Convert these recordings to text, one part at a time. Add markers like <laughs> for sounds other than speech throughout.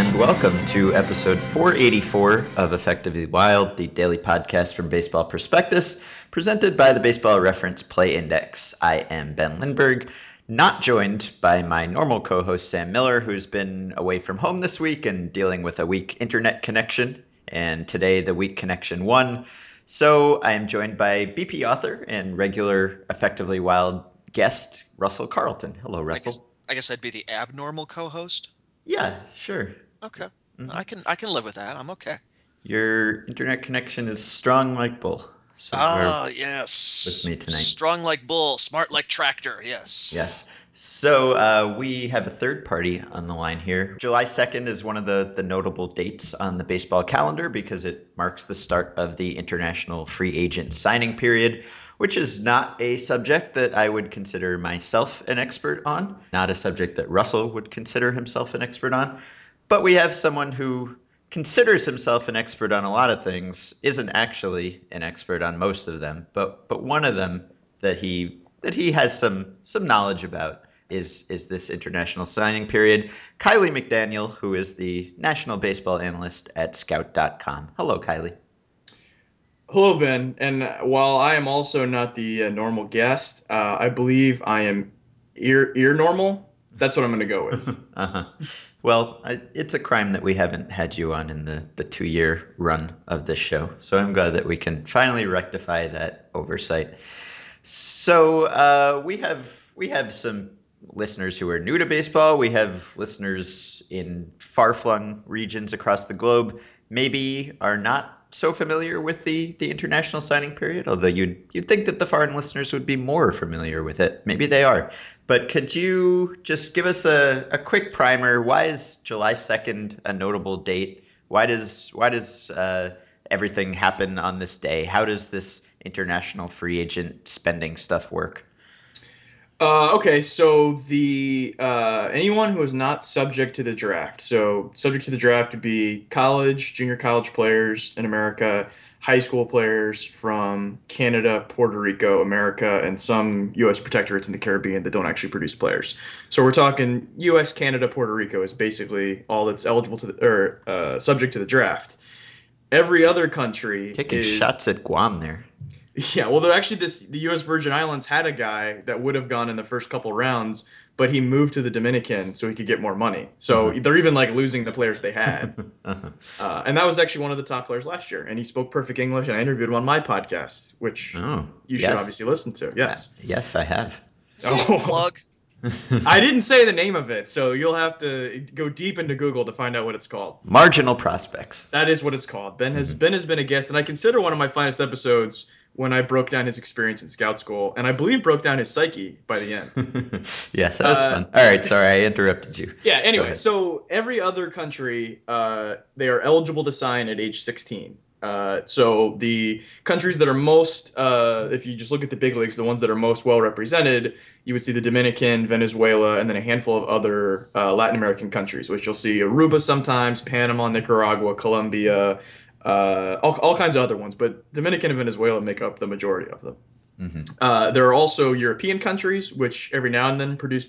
And welcome to episode 484 of Effectively Wild, the daily podcast from Baseball Prospectus, presented by the Baseball Reference Play Index. I am Ben Lindbergh, not joined by my normal co host Sam Miller, who's been away from home this week and dealing with a weak internet connection. And today, the weak connection won. So I am joined by BP author and regular Effectively Wild guest, Russell Carlton. Hello, I Russell. guess, I guess I'd be the abnormal co-host. Yeah, sure. Okay, Mhm. I can I can live with that. I'm okay. Your internet connection is strong like bull. So Ah, yes. with me tonight. Strong like bull, smart like tractor. Yes. Yes. So uh, we have a third party on the line here. July 2nd is one of the, the notable dates on the baseball calendar because it marks the start of the international free agent signing period, which is not a subject that I would consider myself an expert on, not a subject that Russell would consider himself an expert on. But we have someone who considers himself an expert on a lot of things, isn't actually an expert on most of them, but but one of them that he that he has some some knowledge about is is this international signing period. Kiley McDaniel, who is the national baseball analyst at scout.com. Hello, Kiley. Hello, Ben. And while I am also not the uh, normal guest, uh, I believe I am ear ear normal. That's what I'm going to go with. <laughs> uh-huh. Well, I, it's a crime that we haven't had you on in the, the two year run of this show. So I'm glad that we can finally rectify that oversight. So uh, we have we have some listeners who are new to baseball. We have listeners in far flung regions across the globe. Maybe are not so familiar with the the international signing period. Although you'd you'd think that the foreign listeners would be more familiar with it. Maybe they are. But could you just give us a, a quick primer? Why is July second a notable date? Why does why does uh, everything happen on this day? How does this international free agent spending stuff work? Uh, okay, so the uh, anyone who is not subject to the draft. So subject to the draft would be college, junior college players in America, high school players from Canada, Puerto Rico, America, and some U.S. protectorates in the Caribbean that don't actually produce players. So we're talking U.S., Canada, Puerto Rico is basically all that's eligible to the, or uh, subject to the draft. Every other country Taking is, shots at Guam there. Yeah, well, they're actually this the U.S. Virgin Islands had a guy that would have gone in the first couple rounds, but he moved to the Dominican so he could get more money. So Mhm. they're even like losing the players they had, Uh-huh. <laughs> uh, and that was actually one of the top players last year. And he spoke perfect English, and I interviewed him on my podcast, which Oh, you should yes. obviously listen to. Yes, Yes, I have. Oh. Plug. <laughs> I didn't say the name of it, so you'll have to go deep into Google to find out what it's called. Marginal prospects. That is what it's called. Ben has Mhm. Ben has been a guest, and I consider one of my finest episodes when I broke down his experience in scout school, and I believe broke down his psyche by the end. <laughs> yes, that was Uh, fun. All right, sorry, I interrupted you. Yeah. Anyway, so every other country, uh, they are eligible to sign at age 16. Uh, so the countries that are most, uh, if you just look at the big leagues, the ones that are most well represented, you would see the Dominican, Venezuela, and then a handful of other uh, Latin American countries, which you'll see Aruba sometimes, Panama, Nicaragua, Colombia, uh, all, all kinds of other ones. But Dominican and Venezuela make up the majority of them. hmm Uh, there are also European countries, which every now and then produce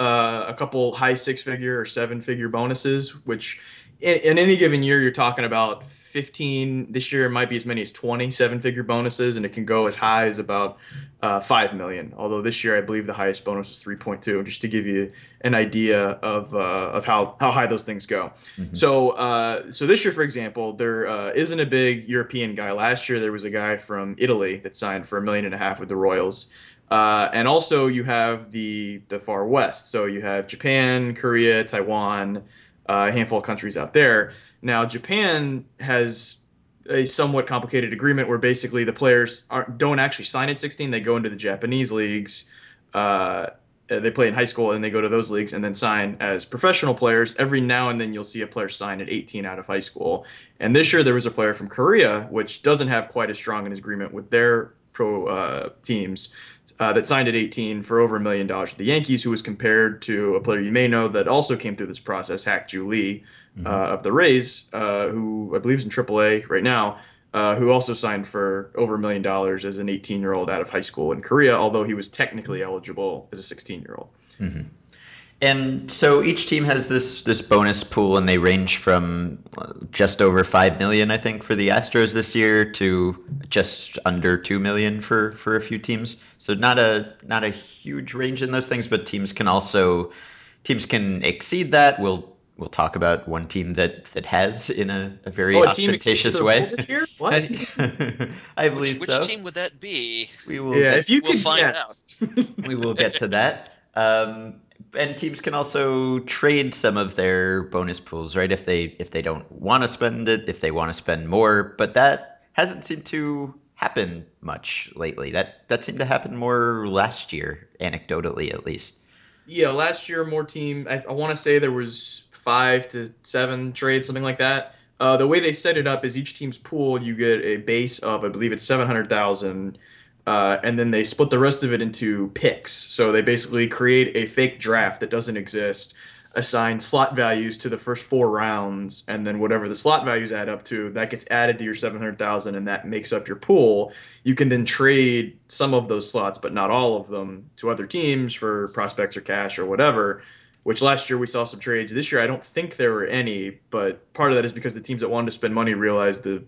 uh, a couple high six figure or seven figure bonuses, which in, in any given year, you're talking about 15. This year, it might be as many as 20 seven figure bonuses, and it can go as high as about uh, 5 million. Although this year, I believe the highest bonus was 3.2, just to give you an idea of, uh, of how, how high those things go. Mhm. So, uh, so this year, for example, there uh, not a big European guy. Last year, there was a guy from Italy that signed for a million and a half with the Royals. Uh, and also, you have the the far west. So you have Japan, Korea, Taiwan, a handful of countries out there. Now, Japan has a somewhat complicated agreement where basically the players don't actually sign at 16. They go into the Japanese leagues. Uh, they play in high school and they go to those leagues and then sign as professional players. Every now and then you'll see a player sign at 18 out of high school. And this year there was a player from Korea, which doesn't have quite as strong an agreement with their pro uh, teams, uh, that signed at 18 for over a million dollars with the Yankees, who was compared to a player you may know that also came through this process, Hak-Ju Lee Mhm. uh, of the Rays, uh, who I believe is in AAA right now, uh, who also signed for over a million dollars as an 18 year old out of high school in Korea, although he was technically eligible as a 16 year old. Mhm. And so each team has this this bonus pool, and they range from uh, just over five million, I think, for the Astros this year, to just under two million for for a few teams. So not a not a huge range in those things, but teams can also teams can exceed that. We'll we'll talk about one team that that has in a, a very Oh, a ostentatious their way. this year? What? <laughs> I Which, believe which so. team would that be? We will Yeah, get if you We'll could find guess. <laughs> we will get to that. Um, and teams can also trade some of their bonus pools, right? If they if they don't want to spend it, if they want to spend more, but that hasn't seemed to happen much lately. That that seemed to happen more last year, anecdotally at least. Yeah, last year more team. I, I want to say there was five to seven trades, something like that. Uh, the way they set it up is each team's pool, you get a base of, I believe it's seven hundred thousand, uh, and then they split the rest of it into picks. So they basically create a fake draft that doesn't exist, assign slot values to the first four rounds, and then whatever the slot values add up to, that gets added to your seven hundred thousand, and that makes up your pool you can then trade some of those slots, but not all of them, to other teams for prospects or cash or whatever. Which last year we saw some trades. This year I don't think there were any, but part of that is because the teams that wanted to spend money realized the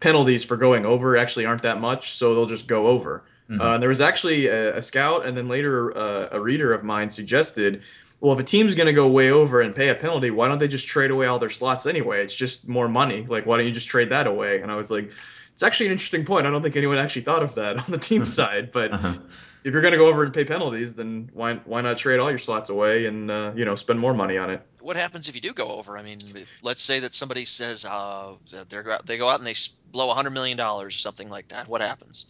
penalties for going over actually aren't that much, so they'll just go over. Mhm. Uh, and there was actually a, a scout, and then later uh, a reader of mine suggested, well, if a team's going to go way over and pay a penalty, why don't they just trade away all their slots anyway? It's just more money. Like, why don't you just trade that away? And I was like, it's actually an interesting point. I don't think anyone actually thought of that <laughs> on the team <laughs> side. But Uh-huh. if you're going to go over and pay penalties, then why why not trade all your slots away and uh, you know spend more money on it? What happens if you do go over? I mean, let's say that somebody says uh, they go out and they blow a hundred million dollars or something like that. What happens?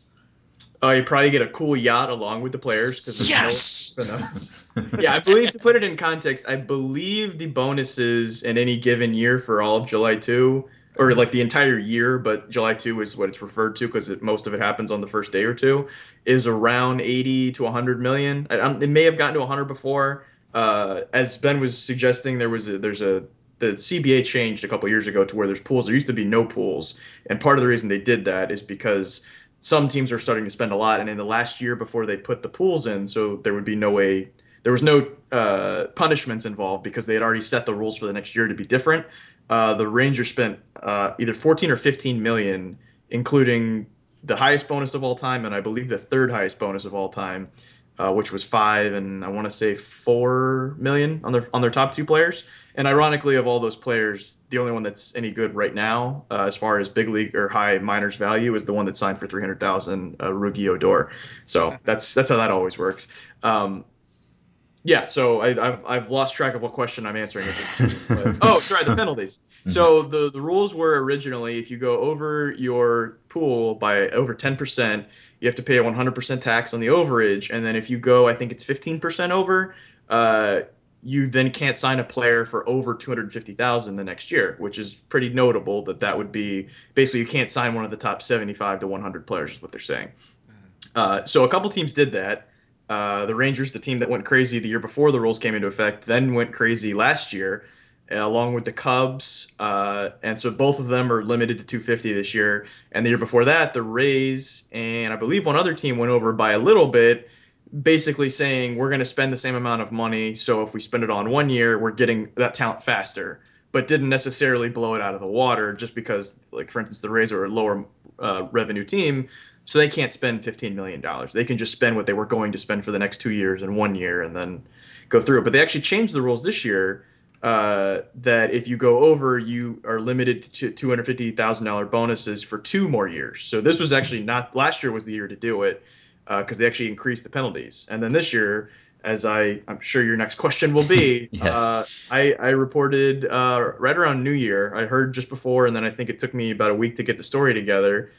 Uh, you probably get a cool yacht along with the players because Yes. <laughs> yeah, I believe to put it in context, I believe the bonuses in any given year for all of July 2 or like the entire year, but July 2 is what it's referred to because most of it happens on the first day or two, is around 80 to 100 million. I, um, it may have gotten to 100 before. Uh, as Ben was suggesting, there was a, there's a the CBA changed a couple years ago to where there's pools. There used to be no pools, and part of the reason they did that is because some teams are starting to spend a lot, and in the last year before they put the pools in, so there would be no way there was no uh, punishments involved because they had already set the rules for the next year to be different. Uh, the Rangers spent uh, either 14 or 15 million, including the highest bonus of all time, and I believe the third highest bonus of all time, uh, which was five and I want to say four million on their on their top two players. And ironically, of all those players, the only one that's any good right now, uh, as far as big league or high minors value, is the one that signed for 300,000, uh, Rougned Odor. So <laughs> that's that's how that always works. Um, yeah, so I, I've I've lost track of what question I'm answering at this point. But, <laughs> oh, sorry, the penalties. So the the rules were originally if you go over your pool by over 10%, you have to pay a 100% tax on the overage, and then if you go, I think it's 15% over, uh, you then can't sign a player for over 250,000 the next year, which is pretty notable that that would be basically you can't sign one of the top 75 to 100 players is what they're saying. Uh, so a couple teams did that. Uh, the Rangers, the team that went crazy the year before the rules came into effect, then went crazy last year, along with the Cubs. Uh, and so both of them are limited to 250 this year. And the year before that, the Rays and I believe one other team went over by a little bit, basically saying we're going to spend the same amount of money. So if we spend it on one year, we're getting that talent faster. But didn't necessarily blow it out of the water just because, like for instance, the Rays are a lower uh, revenue team so they can't spend $15 million. They can just spend what they were going to spend for the next two years in one year and then go through it. But they actually changed the rules this year uh, that if you go over, you are limited to $250,000 bonuses for two more years. So this was actually not, last year was the year to do it because uh, they actually increased the penalties. And then this year, as I, I'm sure your next question will be, <laughs> Yes. uh, I, I reported uh, right around New Year. I heard just before, and then I think it took me about a week to get the story together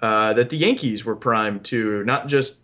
uh, that the Yankees were primed to not just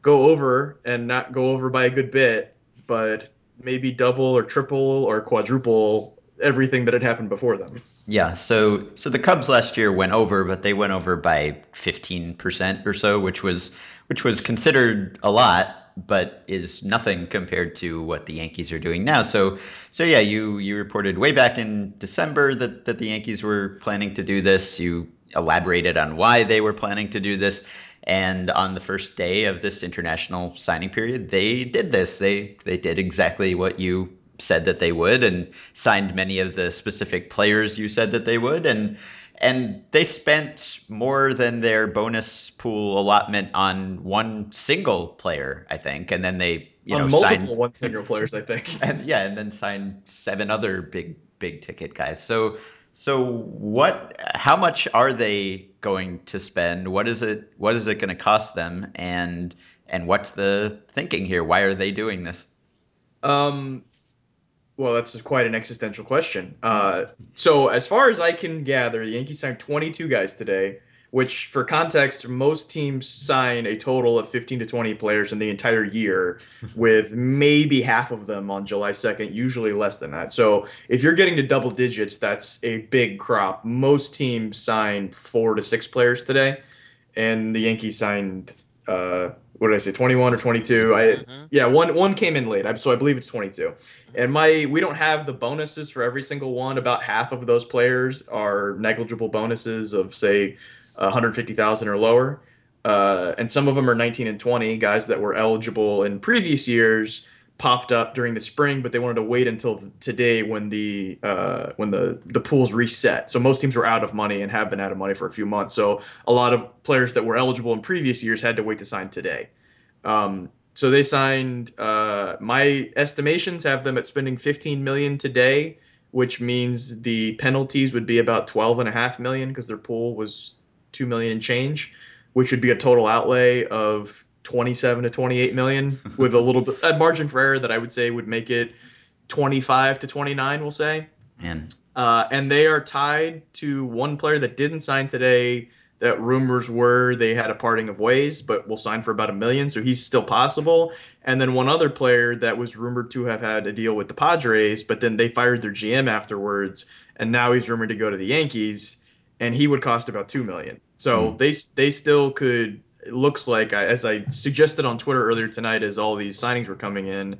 go over and not go over by a good bit, but maybe double or triple or quadruple everything that had happened before them. Yeah, so so the Cubs last year went over, but they went over by 15% or so, which was which was considered a lot, but is nothing compared to what the Yankees are doing now. So so yeah, you you reported way back in December that that the Yankees were planning to do this. You elaborated on why they were planning to do this. And on the first day of this international signing period, they did this. They they did exactly what you said that they would and signed many of the specific players you said that they would and and they spent more than their bonus pool allotment on one single player, I think, and then they you on know multiple signed one single players, I think. <laughs> and yeah, and then signed seven other big big ticket guys. So so what? How much are they going to spend? What is it? What is it going to cost them? And and what's the thinking here? Why are they doing this? Um, well, that's quite an existential question. Uh, so as far as I can gather, the Yankees signed 22 guys today, which, for context, most teams sign a total of 15 to 20 players in the entire year, <laughs> with maybe half of them on July 2nd, usually less than that. So if you're getting to double digits, that's a big crop. Most teams sign four to six players today, and the Yankees signed. Uh, what did I say? 21 or 22? I Mhm. yeah, one one came in late, so I believe it's 22. And my we don't have the bonuses for every single one. About half of those players are negligible bonuses of say 150,000 or lower. Uh, and some of them are 19 and 20 guys that were eligible in previous years popped up during the spring, but they wanted to wait until today when the uh, when the the pools reset. So most teams were out of money and have been out of money for a few months. So a lot of players that were eligible in previous years had to wait to sign today. Um, so they signed. Uh, my estimations have them at spending 15 million today, which means the penalties would be about 12 and a half million because their pool was two million and change, which would be a total outlay of 27 to 28 million <laughs> with a little bit a margin for error that I would say would make it 25 to 29. We'll say. And Uh, and they are tied to one player that didn't sign today. That rumors were they had a parting of ways, but will sign for about a million, so he's still possible. And then one other player that was rumored to have had a deal with the Padres, but then they fired their GM afterwards, and now he's rumored to go to the Yankees, and he would cost about two million. So Hmm. they they still could. It looks like, as I suggested on Twitter earlier tonight, as all these signings were coming in,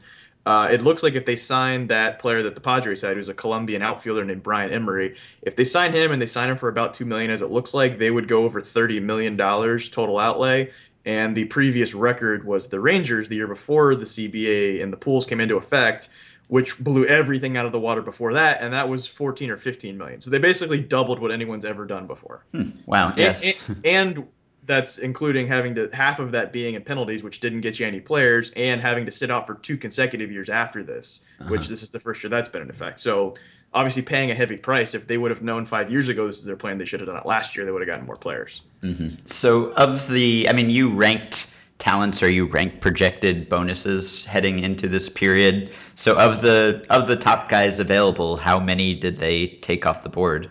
uh, it looks like if they sign that player that the Padres had, who's a Colombian outfielder named Brian Emery, if they sign him and they sign him for about two million, as it looks like, they would go over thirty million dollars total outlay. And the previous record was the Rangers the year before the CBA and the pools came into effect, which blew everything out of the water before that, and that was 14 or 15 million. So they basically doubled what anyone's ever done before. hmm, wow, yes, And, and, and that's including having to half of that being in penalties, which didn't get you any players, and having to sit out for two consecutive years after this, which Uh-huh. this is the first year that's been in effect. So obviously paying a heavy price. If they would have known five years ago this is their plan, they should have done it last year. They would have gotten more players. hmm So of the, I mean, you ranked talents or you rank projected bonuses heading into this period. So of the of the top guys available, how many did they take off the board?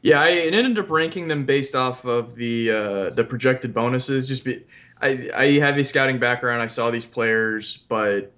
Yeah, I ended up ranking them based off of the uh, the projected bonuses. Just be, I I have a scouting background. I saw these players, but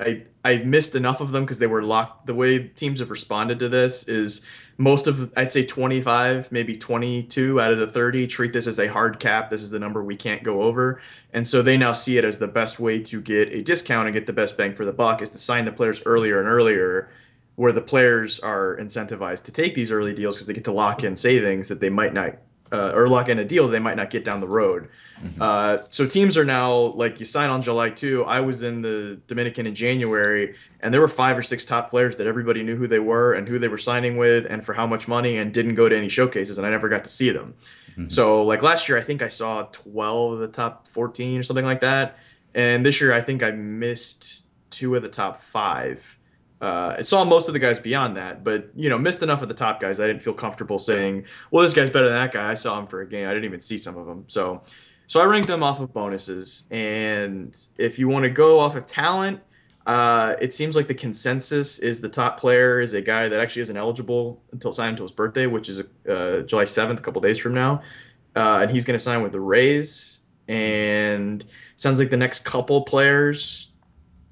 I I missed enough of them because they were locked. The way teams have responded to this is most of I'd say 25, maybe 22 out of the 30 treat this as a hard cap. This is the number we can't go over, and so they now see it as the best way to get a discount and get the best bang for the buck is to sign the players earlier and earlier where the players are incentivized to take these early deals because they get to lock in savings that they might not uh, or lock in a deal they might not get down the road. Mhm. Uh, so teams are now like you sign on July 2. I was in the Dominican in January, and there were five or six top players that everybody knew who they were and who they were signing with and for how much money, and didn't go to any showcases, and I never got to see them. Mhm. So like last year, I think I saw 12 of the top 14 or something like that, and this year I think I missed two of the top five. Uh, I saw most of the guys beyond that, but you know, missed enough of the top guys. I didn't feel comfortable saying, "Well, this guy's better than that guy." I saw him for a game. I didn't even see some of them. So, so I ranked them off of bonuses. And if you want to go off of talent, uh, it seems like the consensus is the top player is a guy that actually isn't eligible until sign until his birthday, which is uh, July seventh, a couple days from now. Uh, and he's going to sign with the Rays. And sounds like the next couple players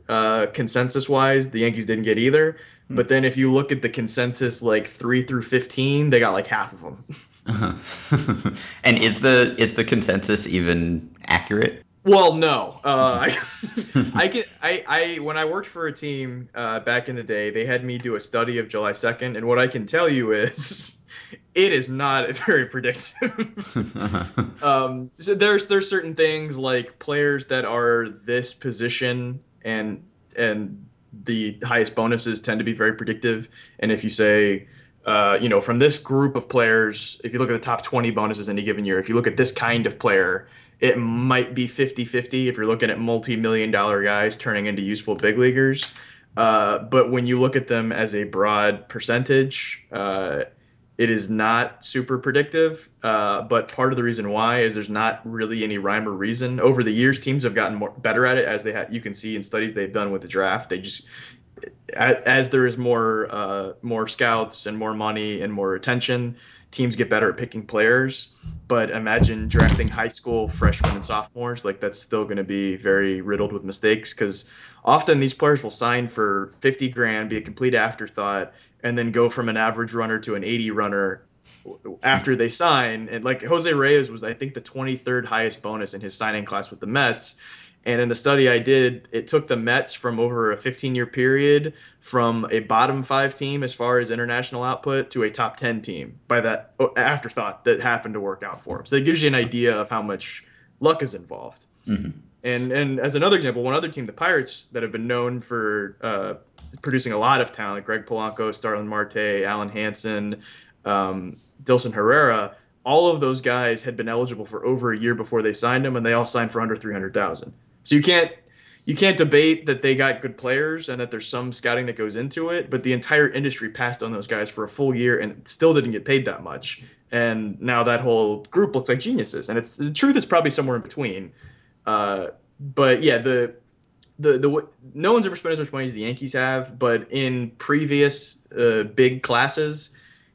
uh, consensus wise, the Yankees didn't get either. Hmm. But then if you look at the consensus, like three through fifteen, they got like half of them. Uh-huh. <laughs> and is the is the consensus even accurate? Well, no. Uh, <laughs> I, I get I, I when I worked for a team uh, back in the day, they had me do a study of July second, and what I can tell you is <laughs> it is not very predictive. um, so there's there's certain things like players that are this position and and the highest bonuses tend to be very predictive. And if you say, uh, you know, from this group of players, if you look at the top 20 bonuses in any given year, if you look at this kind of player, it might be 50 50 if you're looking at multi million dollar guys turning into useful big leaguers. Uh, but when you look at them as a broad percentage, uh, it is not super predictive. Uh, but part of the reason why is there's not really any rhyme or reason. Over the years, teams have gotten more better at it, as they have. You can see in studies they've done with the draft. They just as there is more uh, more scouts and more money and more attention, teams get better at picking players. But imagine drafting high school freshmen and sophomores. Like that's still going to be very riddled with mistakes because often these players will sign for 50 grand, be a complete afterthought, and then go from an average runner to an 80 runner after they sign. And like Jose Reyes was, I think, the 23rd highest bonus in his signing class with the Mets. And in the study I did, it took the Mets from over a 15 year period from a bottom five team as far as international output to a top 10 team by that afterthought that happened to work out for them. So it gives you an idea of how much luck is involved. Mm-hmm. And and as another example, one other team, the Pirates, that have been known for uh, producing a lot of talent, Greg Polanco, Starling Marte, Alen Hanson, um, Dilson Herrera, all of those guys had been eligible for over a year before they signed them, and they all signed for under 300,000. So you can't you can't debate that they got good players and that there's some scouting that goes into it, but the entire industry passed on those guys for a full year and still didn't get paid that much. And now that whole group looks like geniuses. And it's the truth is probably somewhere in between. Uh, but yeah, the the the no one's ever spent as much money as the Yankees have, but in previous uh, big classes,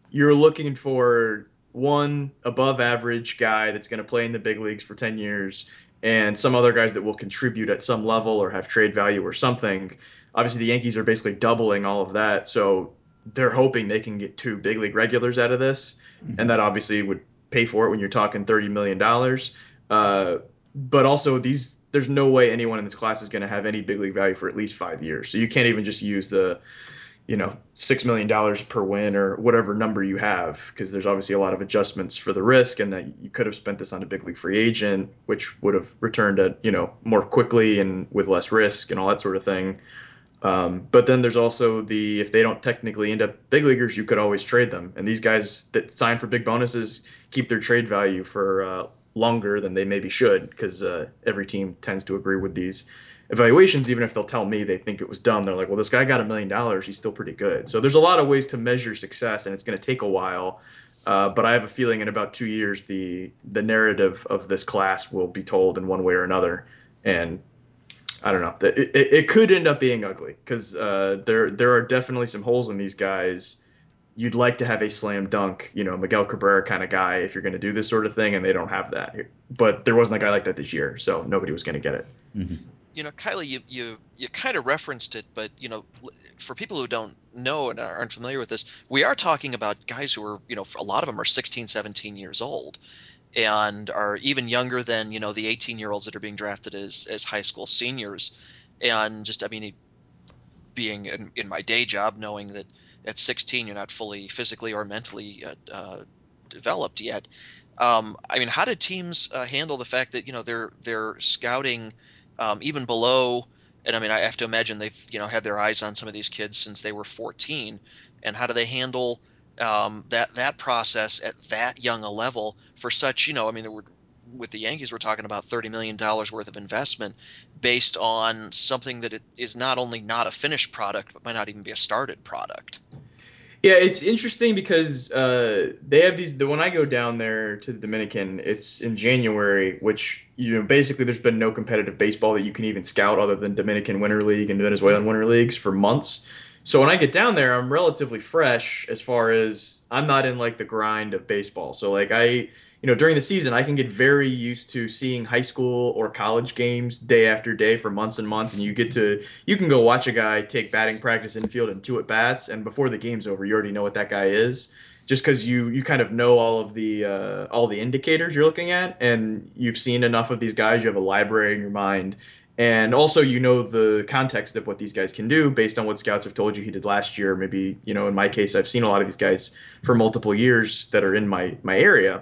you're looking for one above average guy that's going to play in the big leagues for 10 years and some other guys that will contribute at some level or have trade value or something. Obviously, the Yankees are basically doubling all of that, so they're hoping they can get two big league regulars out of this, mm-hmm. and that obviously would pay for it when you're talking thirty million dollars. Uh, but also these there's no way anyone in this class is going to have any big league value for at least five years. So you can't even just use the, you know, six million dollars per win or whatever number you have, because there's obviously a lot of adjustments for the risk, and that you could have spent this on a big league free agent, which would have returned it, you know, more quickly and with less risk and all that sort of thing. Um, but then there's also the if they don't technically end up big leaguers, you could always trade them. And these guys that sign for big bonuses keep their trade value for uh, longer than they maybe should because uh, every team tends to agree with these evaluations even if they'll tell me they think it was dumb. They're like well this guy got a million dollars. He's still pretty good. So there's a lot of ways to measure success and it's going to take a while. Uh, but i have a feeling in about two years the the narrative of this class will be told in one way or another. And i don't know. It, it, it could end up being ugly because uh, there there are definitely some holes in these guys you'd like to have a slam dunk, you know, Miguel Cabrera kind of guy if you're going to do this sort of thing, and they don't have that. But there wasn't a guy like that this year, so nobody was going to get it. Mm-hmm. You know, Kiley, you you you kind of referenced it, but you know, for people who don't know and aren't familiar with this, we are talking about guys who are, you know, a lot of them are 16, 17 years old and are even younger than, you know, the 18 year olds that are being drafted as as high school seniors. And just I mean, being in, in my day job knowing that at 16 you're not fully physically or mentally uh, uh, developed yet. Um, I mean, how did teams uh, handle the fact that you know they're they're scouting um, even below? And I mean, I have to imagine they've you know had their eyes on some of these kids since they were 14. And how do they handle um, that that process at that young a level for such you know? I mean, there were with the Yankees, we're talking about thirty million dollars worth of investment based on something that is not only not a finished product, but might not even be a started product. Yeah, it's interesting because uh, they have these. The when I go down there to the Dominican, it's in January, which you know basically there's been no competitive baseball that you can even scout other than Dominican Winter League and Venezuelan Winter Leagues for months. So when I get down there, I'm relatively fresh as far as I'm not in like the grind of baseball. So like I you know, during the season, I can get very used to seeing high school or college games day after day for months and months, and you get to you can go watch a guy take batting practice in field and two at bats, and before the game's over, you already know what that guy is, just because you you kind of know all of the uh, all the indicators you're looking at, and you've seen enough of these guys, you have a library in your mind, and also you know the context of what these guys can do based on what scouts have told you he did last year. Maybe you know in my case i've seen a lot of these guys for multiple years that are in my my area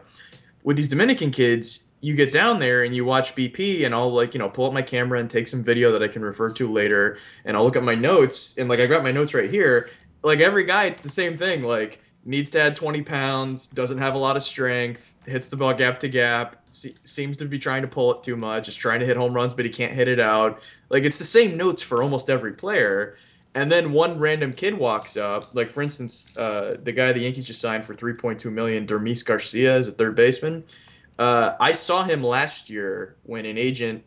with these dominican kids you get down there and you watch bp and i'll like you know pull up my camera and take some video that i can refer to later and i'll look at my notes and like i got my notes right here like every guy it's the same thing like needs to add 20 pounds doesn't have a lot of strength hits the ball gap to gap, se- seems to be trying to pull it too much, is trying to hit home runs, but he can't hit it out. Like it's the same notes for almost every player. And then one random kid walks up, like for instance, uh, the guy the Yankees just signed for 3.2 million, Dermis Garcia, is a third baseman. Uh, I saw him last year when an agent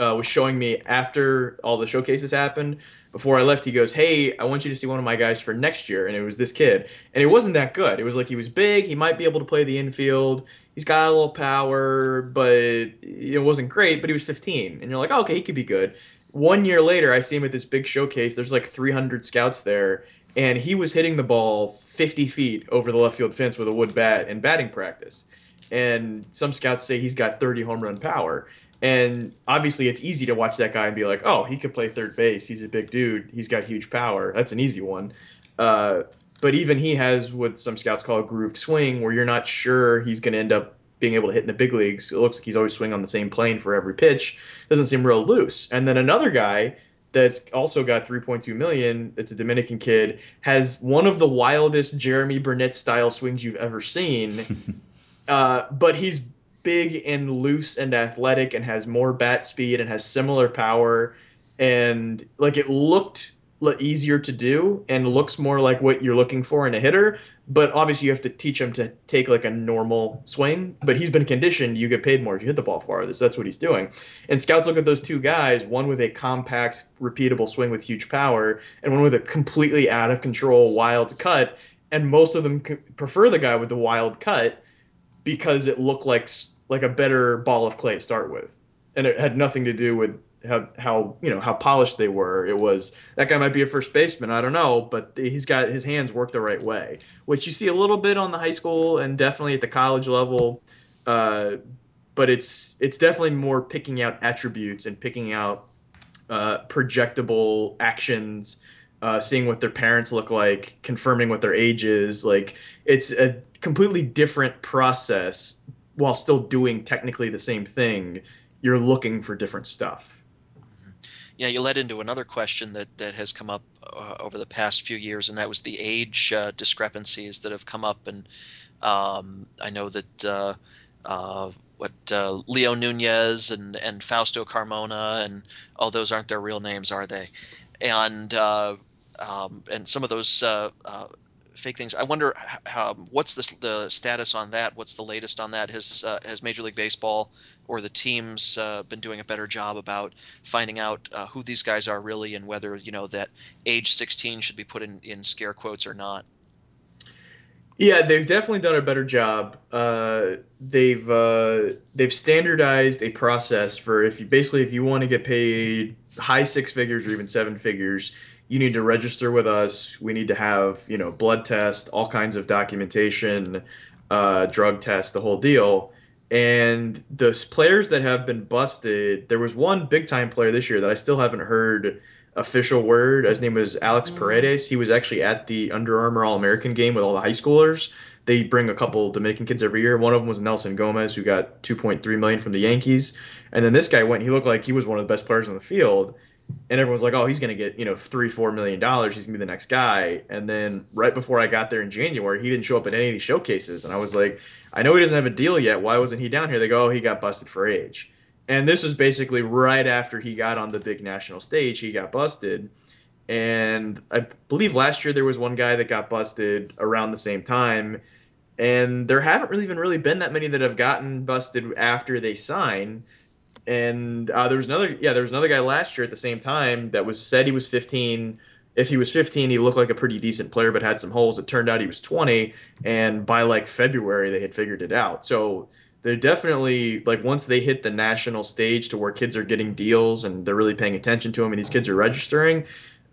uh, was showing me after all the showcases happened. Before I left, he goes, "Hey, I want you to see one of my guys for next year," and it was this kid, and it wasn't that good. It was like he was big, he might be able to play the infield, he's got a little power, but it wasn't great. But he was 15, and you're like, oh, "Okay, he could be good." One year later, I see him at this big showcase. There's like 300 scouts there, and he was hitting the ball 50 feet over the left field fence with a wood bat in batting practice. And some scouts say he's got 30 home run power. And obviously, it's easy to watch that guy and be like, oh, he could play third base. He's a big dude. He's got huge power. That's an easy one. Uh, but even he has what some scouts call a grooved swing, where you're not sure he's going to end up being able to hit in the big leagues. It looks like he's always swinging on the same plane for every pitch. Doesn't seem real loose. And then another guy that's also got 3.2 million. It's a Dominican kid. Has one of the wildest Jeromy Burnitz style swings you've ever seen. <laughs> uh, but he's big and loose and athletic and has more bat speed and has similar power and like it looked easier to do and looks more like what you're looking for in a hitter but obviously you have to teach him to take like a normal swing but he's been conditioned you get paid more if you hit the ball farther so that's what he's doing. And scouts look at those two guys one with a compact repeatable swing with huge power and one with a completely out of control wild cut and most of them prefer the guy with the wild cut because it looked like like a better ball of clay to start with, and it had nothing to do with how, how you know how polished they were. It was that guy might be a first baseman. I don't know, but he's got his hands work the right way, which you see a little bit on the high school and definitely at the college level. Uh, but it's it's definitely more picking out attributes and picking out uh, projectable actions, uh, seeing what their parents look like, confirming what their age is. Like it's a completely different process while still doing technically the same thing, you're looking for different stuff. Yeah, you led into another question that, that has come up uh, over the past few years, and that was the age uh, discrepancies that have come up. And um, I know that uh, uh what uh, Leo Nunez and, and Fausto Carmona and all oh, those aren't their real names, are they? And um, and some of those fake things. I wonder how, what's the, the status on that? What's the latest on that? Has uh, has Major League Baseball or the teams uh, been doing a better job about finding out uh, who these guys are really and whether you know that age 16 should be put in, in scare quotes or not? Yeah, they've definitely done a better job. Uh, they've uh, they've standardized a process for if you basically if you want to get paid high six figures or even seven figures, you need to register with us. We need to have, you know, blood test, all kinds of documentation, uh, drug test, the whole deal. And the players that have been busted, there was one big time player this year that I still haven't heard official word. His name was Alex mm. Paredes. He was actually at the Under Armour All American game with all the high schoolers. They bring a couple Dominican kids every year. One of them was Nelson Gomez, who got 2.3 million from the Yankees. And then this guy went. He looked like he was one of the best players on the field and everyone's like, "Oh, he's going to get you know three, four million dollars. He's going to be the next guy." And then right before I got there in January, he didn't show up at any of these showcases, and I was like, "I know he doesn't have a deal yet. Why wasn't he down here?" They go, "Oh, he got busted for age." And this was basically right after he got on the big national stage. He got busted, and I believe last year there was one guy that got busted around the same time. And there haven't really even really been that many that have gotten busted after they sign and uh, there was another yeah there was another guy last year at the same time that was said he was 15 if he was 15 he looked like a pretty decent player but had some holes. It turned out he was 20 and by like february they had figured it out. So they're definitely like once they hit the national stage to where kids are getting deals and they're really paying attention to them and these kids are registering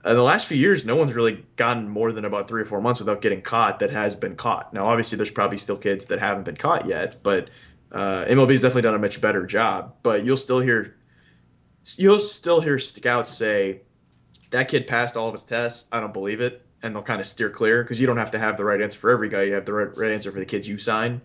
in the last few years no one's really gotten more than about three or four months without getting caught that has been caught. Now obviously there's probably still kids that haven't been caught yet but uh, MLB's definitely done a much better job, but you'll still hear you'll still hear scouts say that kid passed all of his tests. I don't believe it, and they'll kind of steer clear because you don't have to have the right answer for every guy. You have the right, right answer for the kids you sign.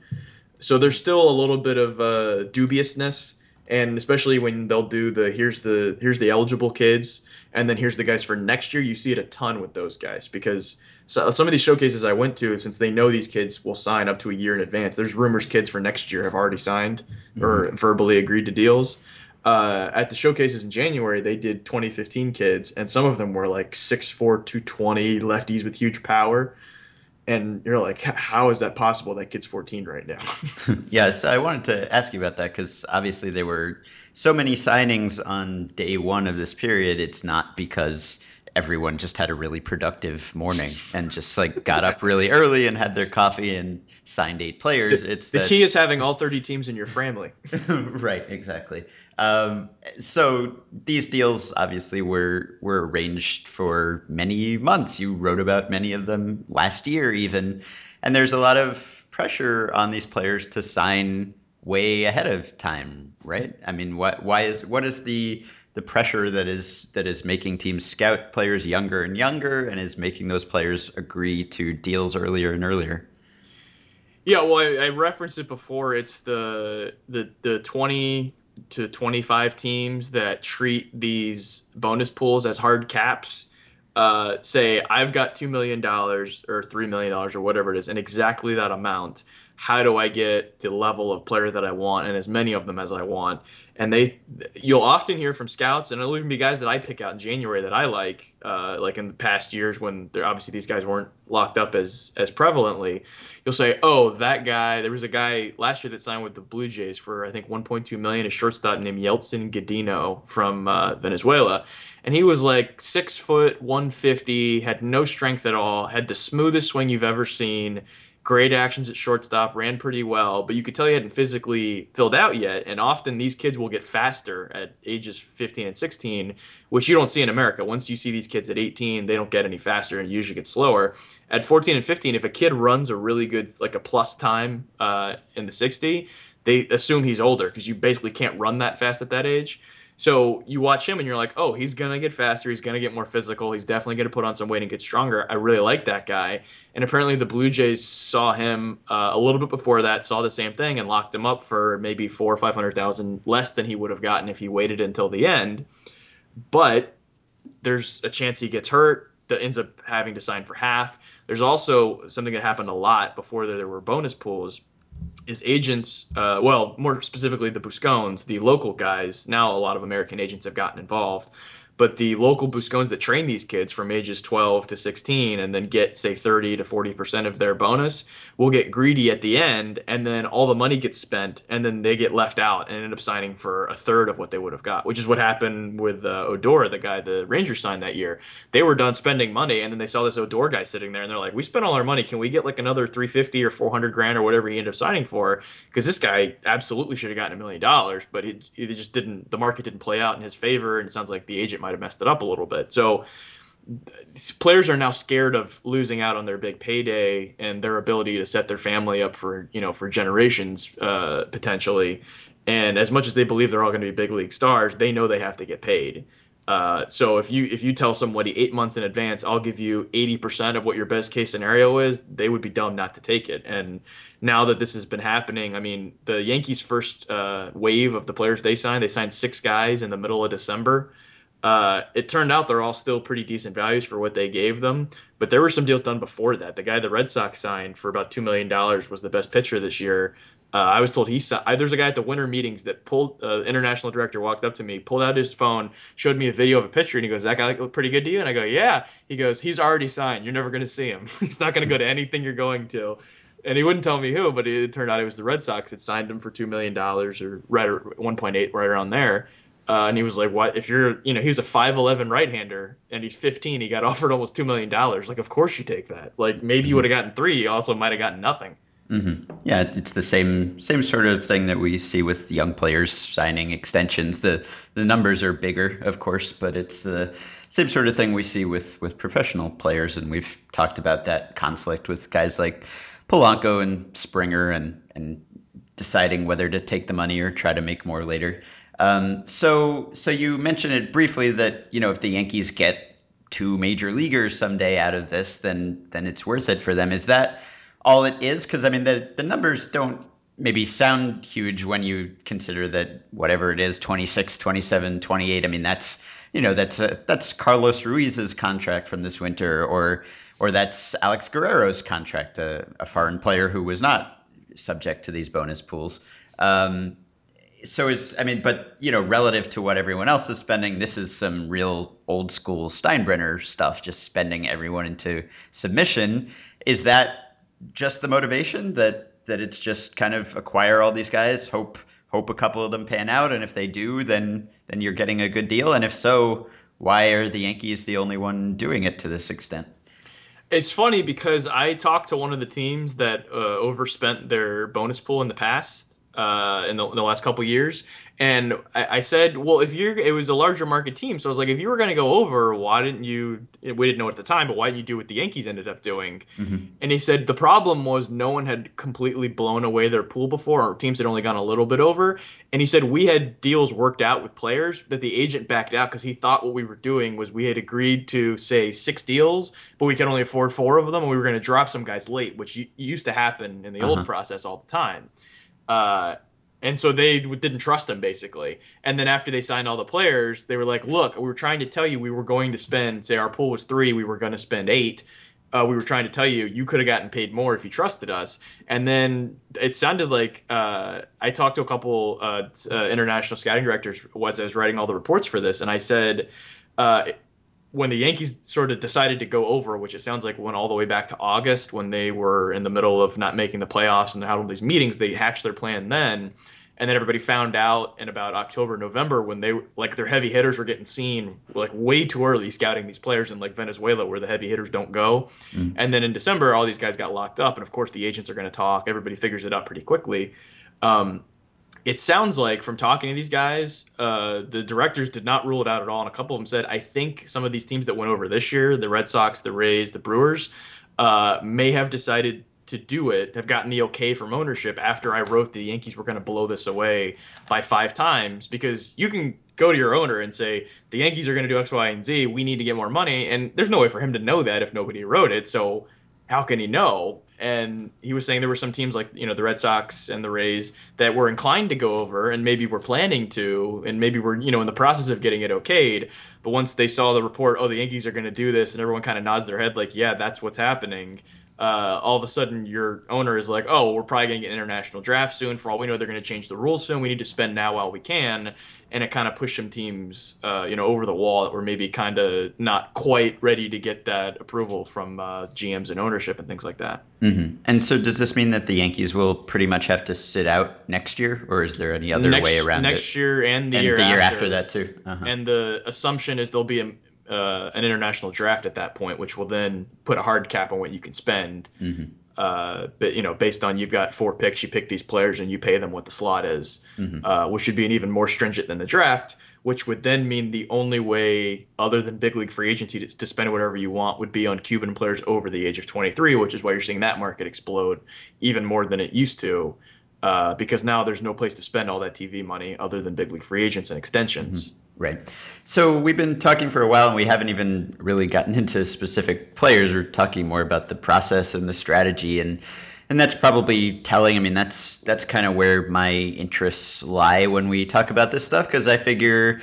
So there's still a little bit of uh, dubiousness, and especially when they'll do the here's the here's the eligible kids, and then here's the guys for next year. You see it a ton with those guys because so some of these showcases I went to, since they know these kids will sign up to a year in advance. There's rumors kids for next year have already signed or mm-hmm. verbally agreed to deals. Uh, at the showcases in January, they did 2015 kids, and some of them were like 6'4", 220 lefties with huge power and you're like, how is that possible? That kid's 14 right now. <laughs> yes, I wanted to ask you about that because obviously there were so many signings on day one of this period. It's not because everyone just had a really productive morning and just like got up really early and had their coffee and signed eight players. The, it's the that... key is having all 30 teams in your family. <laughs> right, exactly. Um, so these deals obviously were were arranged for many months. You wrote about many of them last year, even, and there's a lot of pressure on these players to sign way ahead of time, right? I mean, what why is what is the the pressure that is that is making teams scout players younger and younger, and is making those players agree to deals earlier and earlier? Yeah, well, I, I referenced it before. It's the the the twenty to 25 teams that treat these bonus pools as hard caps uh, say I've got two million dollars or three million dollars or whatever it is, and exactly that amount. How do I get the level of player that I want and as many of them as I want? And they you'll often hear from scouts and it'll even be guys that I pick out in January that I like uh, like in the past years when they're obviously these guys weren't locked up as as prevalently. You'll say oh that guy there was a guy last year that signed with the Blue Jays for I think 1.2 million a shortstop named Yeltsin Gudiño from uh, Venezuela. And he was like six foot 150 had no strength at all had the smoothest swing you've ever seen great actions at shortstop, ran pretty well, but you could tell he hadn't physically filled out yet. And often these kids will get faster at ages 15 and 16, which you don't see in America. Once you see these kids at 18, they don't get any faster and usually get slower. At 14 and 15, if a kid runs a really good, like a plus time uh, in the 60, they assume he's older because you basically can't run that fast at that age. So you watch him and you're like, oh, he's gonna get faster. He's gonna get more physical. He's definitely gonna put on some weight and get stronger. I really like that guy. And apparently the Blue Jays saw him uh, a little bit before that, saw the same thing, and locked him up for maybe four or five hundred thousand less than he would have gotten if he waited until the end. But there's a chance he gets hurt. That ends up having to sign for half. There's also something that happened a lot before there were bonus pools is agents, uh, well, more specifically the Buscones, the local guys. Now a lot of American agents have gotten involved, but the local Buscones that train these kids from ages 12 to 16 and then get, say, 30 to 40% of their bonus will get greedy at the end, and then all the money gets spent, and then they get left out and end up signing for a third of what they would have got, which is what happened with uh, Odor, the guy the Rangers signed that year. They were done spending money, and then they saw this Odor guy sitting there, and they're like, we spent all our money. Can we get like another 350 or 400 grand or whatever he ended up signing for? Because this guy absolutely should have gotten a million dollars, but it just didn't, the market didn't play out in his favor, and it sounds like the agent might have messed it up a little bit. So players are now scared of losing out on their big payday and their ability to set their family up for you know for generations uh, potentially. And as much as they believe they're all going to be big league stars, they know they have to get paid. Uh, so if you if you tell somebody eight months in advance, I'll give you eighty percent of what your best case scenario is, they would be dumb not to take it. And now that this has been happening, I mean, the Yankees' first uh, wave of the players they signed, they signed six guys in the middle of December. Uh, it turned out they're all still pretty decent values for what they gave them, but there were some deals done before that. The guy the Red Sox signed for about two million dollars was the best pitcher this year. Uh, I was told he I, there's a guy at the winter meetings that pulled uh, international director walked up to me, pulled out his phone, showed me a video of a pitcher, and he goes, "That guy looked pretty good to you?" And I go, "Yeah." He goes, "He's already signed. You're never going to see him. <laughs> He's not going to go to anything you're going to." And he wouldn't tell me who, but it turned out it was the Red Sox that signed him for two million dollars or right 1.8, right around there. Uh, and he was like, "What? If you're, you know, he was a five eleven right hander, and he's fifteen. He got <laughs> offered almost two million dollars. Like, of course you take that. Like, maybe you would have gotten three. You also might have gotten nothing." Mm-hmm. Yeah, it's the same same sort of thing that we see with young players signing extensions. The the numbers are bigger, of course, but it's the same sort of thing we see with with professional players, and we've talked about that conflict with guys like Polanco and Springer, and and deciding whether to take the money or try to make more later. Um, so, so you mentioned it briefly that you know if the Yankees get two major leaguers someday out of this, then then it's worth it for them. Is that all it is? Because I mean, the the numbers don't maybe sound huge when you consider that whatever it is 26 27 28 i mean that's you know that's a, that's carlos ruiz's contract from this winter or or that's alex guerrero's contract a, a foreign player who was not subject to these bonus pools um, so is I mean, but you know, relative to what everyone else is spending, this is some real old school Steinbrenner stuff. Just spending everyone into submission. Is that just the motivation that that it's just kind of acquire all these guys, hope hope a couple of them pan out, and if they do, then then you're getting a good deal. And if so, why are the Yankees the only one doing it to this extent? It's funny because I talked to one of the teams that uh, overspent their bonus pool in the past uh, in, the, in the last couple years. And I, I, said, well, if you're, it was a larger market team. So I was like, if you were going to go over, why didn't you, we didn't know at the time, but why didn't you do what the Yankees ended up doing? Mm-hmm. And he said, the problem was no one had completely blown away their pool before, or teams had only gone a little bit over. And he said, we had deals worked out with players that the agent backed out because he thought what we were doing was we had agreed to, say, six deals, but we could only afford four of them. And we were going to drop some guys late, which used to happen in the uh-huh. old process all the time. Uh, and so they didn't trust him basically. And then after they signed all the players, they were like, "Look, we were trying to tell you we were going to spend. Say our pool was three, we were going to spend eight. Uh, we were trying to tell you you could have gotten paid more if you trusted us." And then it sounded like uh, I talked to a couple uh, uh international scouting directors as I was writing all the reports for this, and I said. When the Yankees sort of decided to go over, which it sounds like went all the way back to August when they were in the middle of not making the playoffs and had all these meetings, they hatched their plan then. And then everybody found out in about October, November when they like their heavy hitters were getting seen like way too early scouting these players in like Venezuela where the heavy hitters don't go. Mm. And then in December, all these guys got locked up. And of course, the agents are going to talk. Everybody figures it out pretty quickly. Um, it sounds like from talking to these guys, uh, the directors did not rule it out at all. And a couple of them said, I think some of these teams that went over this year, the Red Sox, the Rays, the Brewers, uh, may have decided to do it, have gotten the okay from ownership after I wrote the Yankees were going to blow this away by five times because you can go to your owner and say the Yankees are going to do X, Y, and Z. We need to get more money, and there's no way for him to know that if nobody wrote it. So how can he know? And he was saying there were some teams like you know the Red Sox and the Rays that were inclined to go over and maybe were planning to and maybe were you know in the process of getting it okayed. But once they saw the report oh the Yankees are going to do this and everyone kind of nods their head like yeah that's what's happening uh, all of a sudden your owner is like, oh, we're probably going to get an international draft soon. For all we know, they're going to change the rules soon. We need to spend now while we can. And it kind of pushed some teams, uh, you know, over the wall that were maybe kind of not quite ready to get that approval from uh, GMs and ownership and things like that. Mm-hmm. And so does this mean that the Yankees will pretty much have to sit out next year, or is there any other next, way around next it? Next year and the and year the year after. after that too. Uh-huh. And the assumption is there'll be a uh, an international draft at that point, which will then put a hard cap on what you can spend. Mm-hmm uh, but you know, based on you've got four picks, you pick these players and you pay them what the slot is, mm-hmm. uh, which should be an even more stringent than the draft. Which would then mean the only way, other than big league free agency, to, to spend whatever you want would be on Cuban players over the age of 23, which is why you're seeing that market explode even more than it used to. Uh, because now there's no place to spend all that TV money other than big league free agents and extensions. Mm-hmm. Right. So we've been talking for a while and we haven't even really gotten <laughs> into specific players. We're talking more about the process and the strategy and and that's probably telling. I mean, that's that's kind of where my interests lie when we talk about this stuff because I figure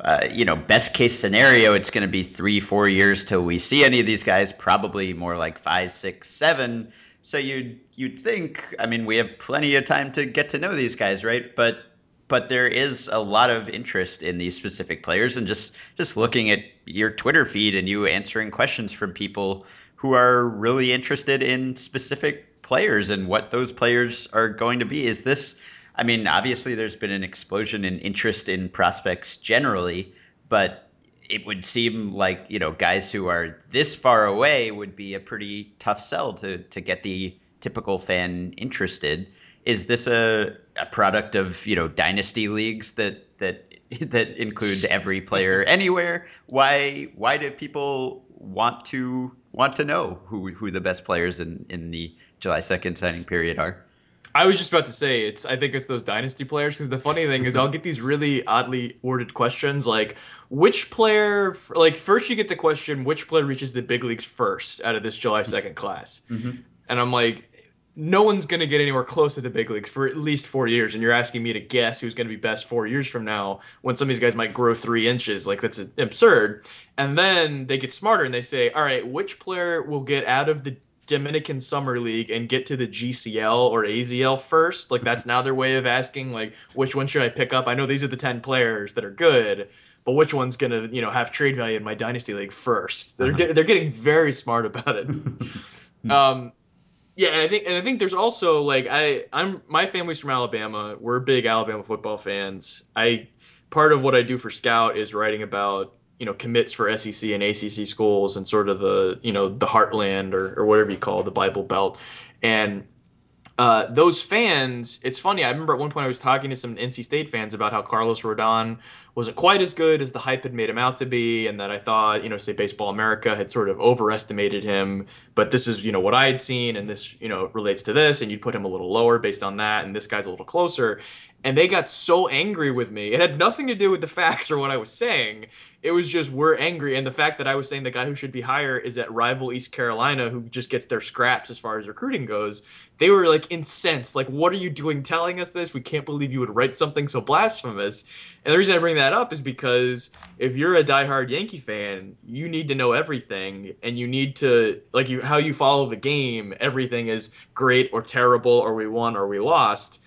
uh, you know, best case scenario, it's going to be three, four years till we see any of these guys. Probably more like five, six, seven. So you'd you'd think. I mean, we have plenty of time to get to know these guys, right? But but there is a lot of interest in these specific players and just just looking at your Twitter feed and you answering questions from people who are really interested in specific players and what those players are going to be. Is this I mean, obviously there's been an explosion in interest in prospects generally, but it would seem like, you know, guys who are this far away would be a pretty tough sell to to get the typical fan interested is this a, a product of you know dynasty leagues that that <laughs> that include every player <laughs> anywhere? Why why do people want to want to know who who the best players in in the July second signing period are? I was just about to say it's. I think it's those dynasty players because the funny thing is I'll get these really oddly worded questions like which player like first you get the question which player reaches the big leagues first out of this July second class, Mhm. and I'm like. No one's going to get anywhere close to the big leagues for at least four years, and you're asking me to guess who's going to be best four years from now when some of these guys might grow three inches. Like, that's absurd. And then they get smarter and they say, all right, which player will get out of the Dominican Summer League and get to the GCL or AZL first. Like that's now their way of asking like which one should I pick up? I know these are the 10 players that are good, but which one's going to, you know, have trade value in my dynasty league first? They're Uh-huh. get, they're getting very smart about it. <laughs> um yeah, and I think and I think there's also like I I'm my family's from Alabama. We're big Alabama football fans. I part of what I do for Scout is writing about you know commits for SEC and ACC schools and sort of the you know the heartland or, or whatever you call it, the Bible Belt, and uh, those fans, it's funny. I remember at one point I was talking to some NC State fans about how Carlos Rodon wasn't quite as good as the hype had made him out to be, and that I thought, you know, say Baseball America had sort of overestimated him. But this is, you know, what I had seen, and this, you know, relates to this, and you'd put him a little lower based on that, and this guy's a little closer. And they got so angry with me. It had nothing to do with the facts or what I was saying. It was just we're angry, and the fact that I was saying the guy who should be higher is at rival East Carolina, who just gets their scraps as far as recruiting goes they were like incensed. Like, what are you doing telling us this? We can't believe you would write something so blasphemous. And the reason I bring that up is because if you're a diehard Yankee fan, you need to know everything, and you need to like you how you follow the game. Everything is great or terrible, or we won or we lost.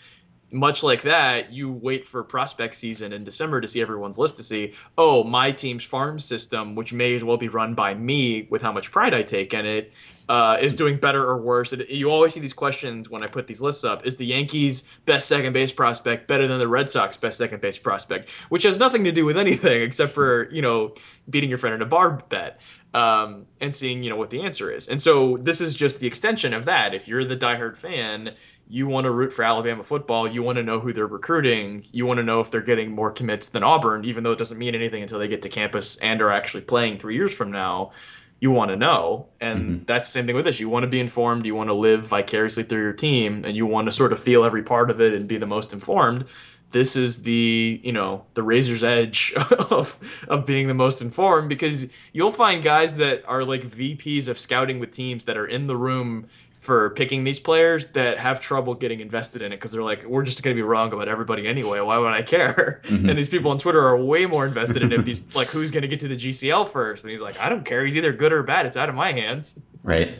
Much like that, you wait for prospect season in December to see everyone's list to see, oh, my team's farm system, which may as well be run by me with how much pride I take in it, uh, is doing better or worse. It, you always see these questions when I put these lists up. Is the Yankees' best second base prospect better than the Red Sox best second base prospect? Which has nothing to do with anything except for you know beating your friend in a bar bet um, and seeing you know what the answer is. And so this is just the extension of that. If you're the diehard fan, you want to root for Alabama football. You want to know who they're recruiting. You want to know if they're getting more commits than Auburn, even though it doesn't mean anything until they get to campus and are actually playing three years from now you want to know. And Mhm. that's the same thing with this. You want to be informed, you want to live vicariously through your team, and you want to sort of feel every part of it and be the most informed. This is the, you know, the razor's edge <laughs> of of being the most informed because you'll find guys that are like VPs of scouting with teams that are in the room for picking these players that have trouble getting invested in it because they're like, we're just going to be wrong about everybody anyway. Why would I care? Mhm. And these people on Twitter are way more invested in if these like who's going to get to the GCL first. And he's like, I don't care. He's either good or bad. It's out of my hands. Right.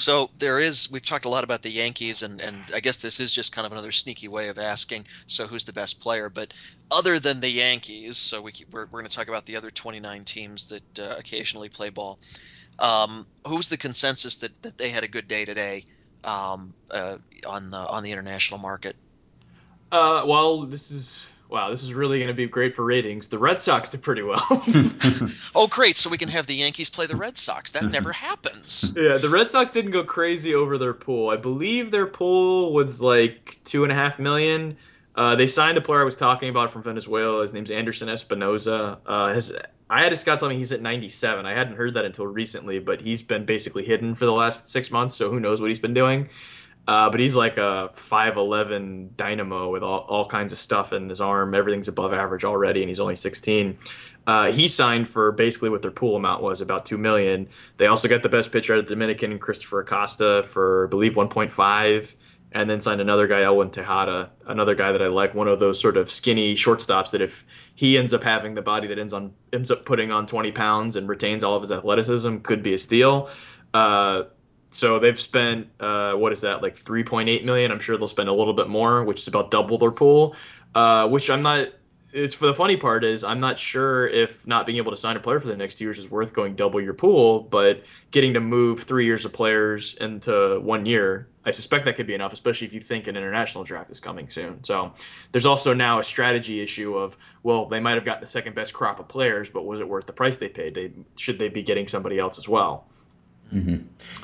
So there is. We've talked a lot about the Yankees, and and I guess this is just kind of another sneaky way of asking. So who's the best player? But other than the Yankees, so we keep, we're we're going to talk about the other 29 teams that uh, occasionally play ball. Um, who's the consensus that that they had a good day today um, uh, on the on the international market? Uh, well, this is wow. This is really going to be great for ratings. The Red Sox did pretty well. <laughs> Oh, great! So we can have the Yankees play the Red Sox. That Mhm. never happens. Yeah, the Red Sox didn't go crazy over their pool. I believe their pool was like two and a half million. Uh, they signed a player I was talking about from Venezuela. His name's Anderson Espinoza. Uh, his, I had a scout tell me he's at 97. I hadn't heard that until recently, but he's been basically hidden for the last six months, so who knows what he's been doing. Uh, but he's like a 5'11 dynamo with all, all kinds of stuff in his arm. Everything's above average already, and he's only 16. Uh, he signed for basically what their pool amount was, about two million. They also got the best pitcher out of Dominican, Christopher Acosta, for I believe 1.5, and then signed another guy, Elwin Tejada, another guy that I like, one of those sort of skinny shortstops that if he ends up having the body that ends on ends up putting on 20 pounds and retains all of his athleticism, could be a steal. Uh, so they've spent uh, what is that like 3.8 million? I'm sure they'll spend a little bit more, which is about double their pool. Uh, which I'm not. It's for the funny part is I'm not sure if not being able to sign a player for the next two years is worth going double your pool, but getting to move three years of players into one year, I suspect that could be enough, especially if you think an international draft is coming soon. So there's also now a strategy issue of well, they might have gotten the second best crop of players, but was it worth the price they paid? They should they be getting somebody else as well? Hmm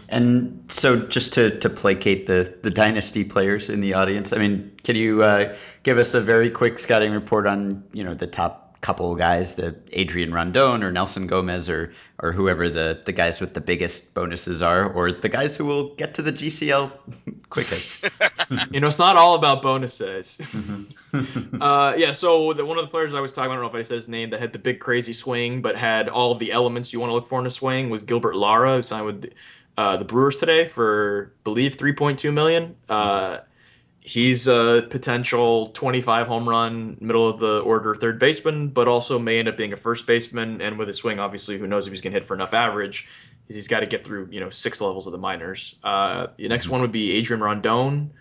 And so, just to, to placate the, the dynasty players in the audience, I mean, can you uh, give us a very quick scouting report on you know the top couple guys, the Adrian Rondon or Nelson Gomez or or whoever the the guys with the biggest bonuses are, or the guys who will get to the GCL <laughs> quickest. <laughs> you know, it's not all about bonuses. <laughs> uh, yeah, so the, one of the players I was talking about, I don't know if I said his name, that had the big crazy swing, but had all of the elements you want to look for in a swing was Gilbert Lara, who signed with uh, the Brewers today for, believe, 3.2 million. Uh, he's a potential 25 home run, middle of the order third baseman, but also may end up being a first baseman. And with a swing, obviously, who knows if he's going to hit for enough average? Because he's got to get through, you know, six levels of the minors. Uh, the next mm-hmm. one would be Adrian Rondon,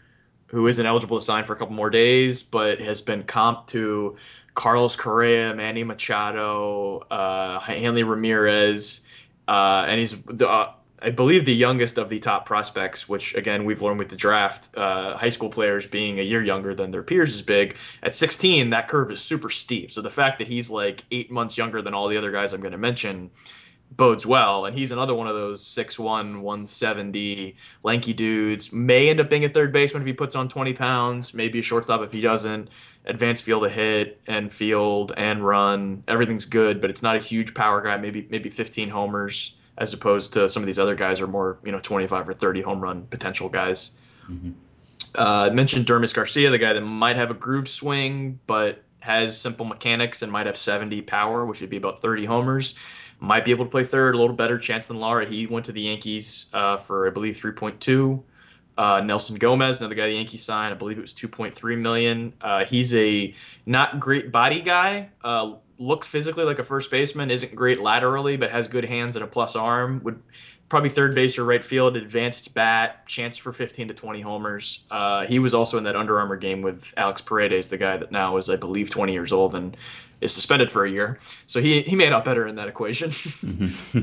who isn't eligible to sign for a couple more days, but has been comped to Carlos Correa, Manny Machado, uh, Hanley Ramirez, uh, and he's the uh, I believe the youngest of the top prospects, which again we've learned with the draft, uh, high school players being a year younger than their peers is big. At 16, that curve is super steep. So the fact that he's like eight months younger than all the other guys I'm going to mention bodes well. And he's another one of those 6'1, 170 lanky dudes. May end up being a third baseman if he puts on 20 pounds, maybe a shortstop if he doesn't. Advanced field to hit and field and run. Everything's good, but it's not a huge power guy, maybe maybe 15 homers as opposed to some of these other guys are more you know 25 or 30 home run potential guys. Mm-hmm. Uh, I mentioned Dermis Garcia, the guy that might have a groove swing but has simple mechanics and might have 70 power, which would be about 30 homers. Might be able to play third, a little better chance than Lara. He went to the Yankees uh, for I believe 3.2. Uh, Nelson Gomez, another guy the Yankees signed, I believe it was 2.3 million. Uh, he's a not great body guy, uh, looks physically like a first baseman, isn't great laterally, but has good hands and a plus arm. Would probably third base or right field, advanced bat, chance for 15 to 20 homers. Uh, he was also in that Under Armour game with Alex Paredes, the guy that now is, I believe, 20 years old and is suspended for a year. So he, he made out better in that equation. <laughs>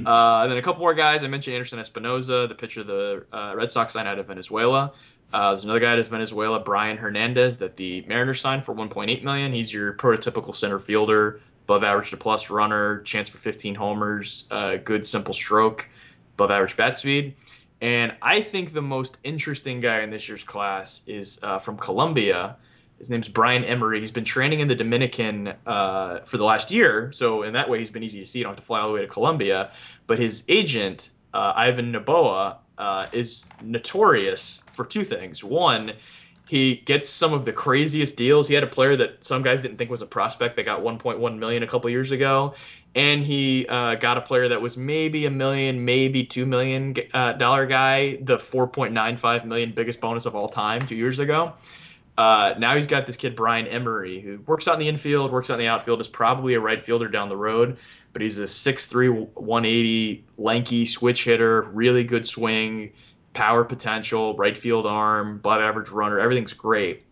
uh, and then a couple more guys. I mentioned Anderson Espinoza, the pitcher the uh, Red Sox signed out of Venezuela. Uh, there's another guy out Venezuela, Brian Hernandez, that the Mariners signed for 1.8 million. He's your prototypical center fielder, above average to plus runner, chance for 15 homers, uh, good simple stroke, above average bat speed. And I think the most interesting guy in this year's class is uh, from Colombia. His name's Brian Emery. He's been training in the Dominican uh, for the last year, so in that way he's been easy to see. You don't have to fly all the way to Colombia. But his agent, uh, Ivan Noboa, uh, is notorious for two things. One, he gets some of the craziest deals. He had a player that some guys didn't think was a prospect that got 1.1 million a couple years ago, and he uh, got a player that was maybe a million, maybe two million uh, dollar guy, the 4.95 million biggest bonus of all time two years ago. Uh, now he's got this kid Brian Emery who works out in the infield, works out in the outfield, is probably a right fielder down the road, but he's a 6'3", 180 lanky switch hitter, really good swing power potential, right field arm, above average runner, everything's great.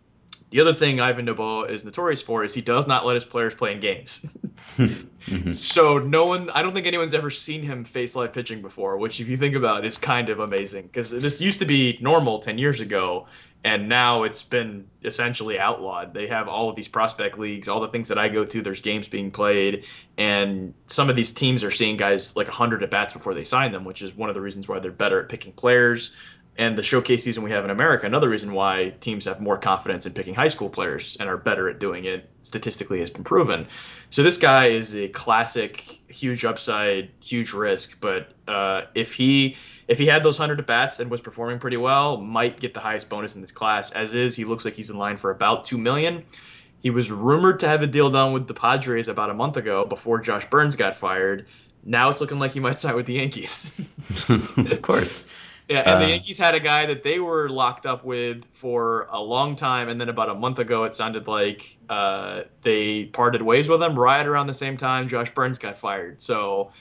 The other thing Ivan Noboa is notorious for is he does not let his players play in games. <laughs> mm-hmm. So no one, I don't think anyone's ever seen him face live pitching before, which if you think about it, is kind of amazing because this used to be normal 10 years ago and now it's been essentially outlawed. They have all of these prospect leagues, all the things that I go to. There's games being played, and some of these teams are seeing guys like 100 at bats before they sign them, which is one of the reasons why they're better at picking players. And the showcase season we have in America, another reason why teams have more confidence in picking high school players and are better at doing it statistically has been proven. So this guy is a classic, huge upside, huge risk. But uh, if he if he had those 100 at bats and was performing pretty well, might get the highest bonus in this class. As is, he looks like he's in line for about 2 million. He was rumored to have a deal done with the Padres about a month ago before Josh Byrnes got fired. Now it's looking like he might <laughs> sign with the Yankees. <laughs> of course. Yeah, and uh, the Yankees had a guy that they were locked up with for a long time, and then about a month ago, it sounded like uh, they parted ways with him. Right around the same time, Josh Byrnes got fired. So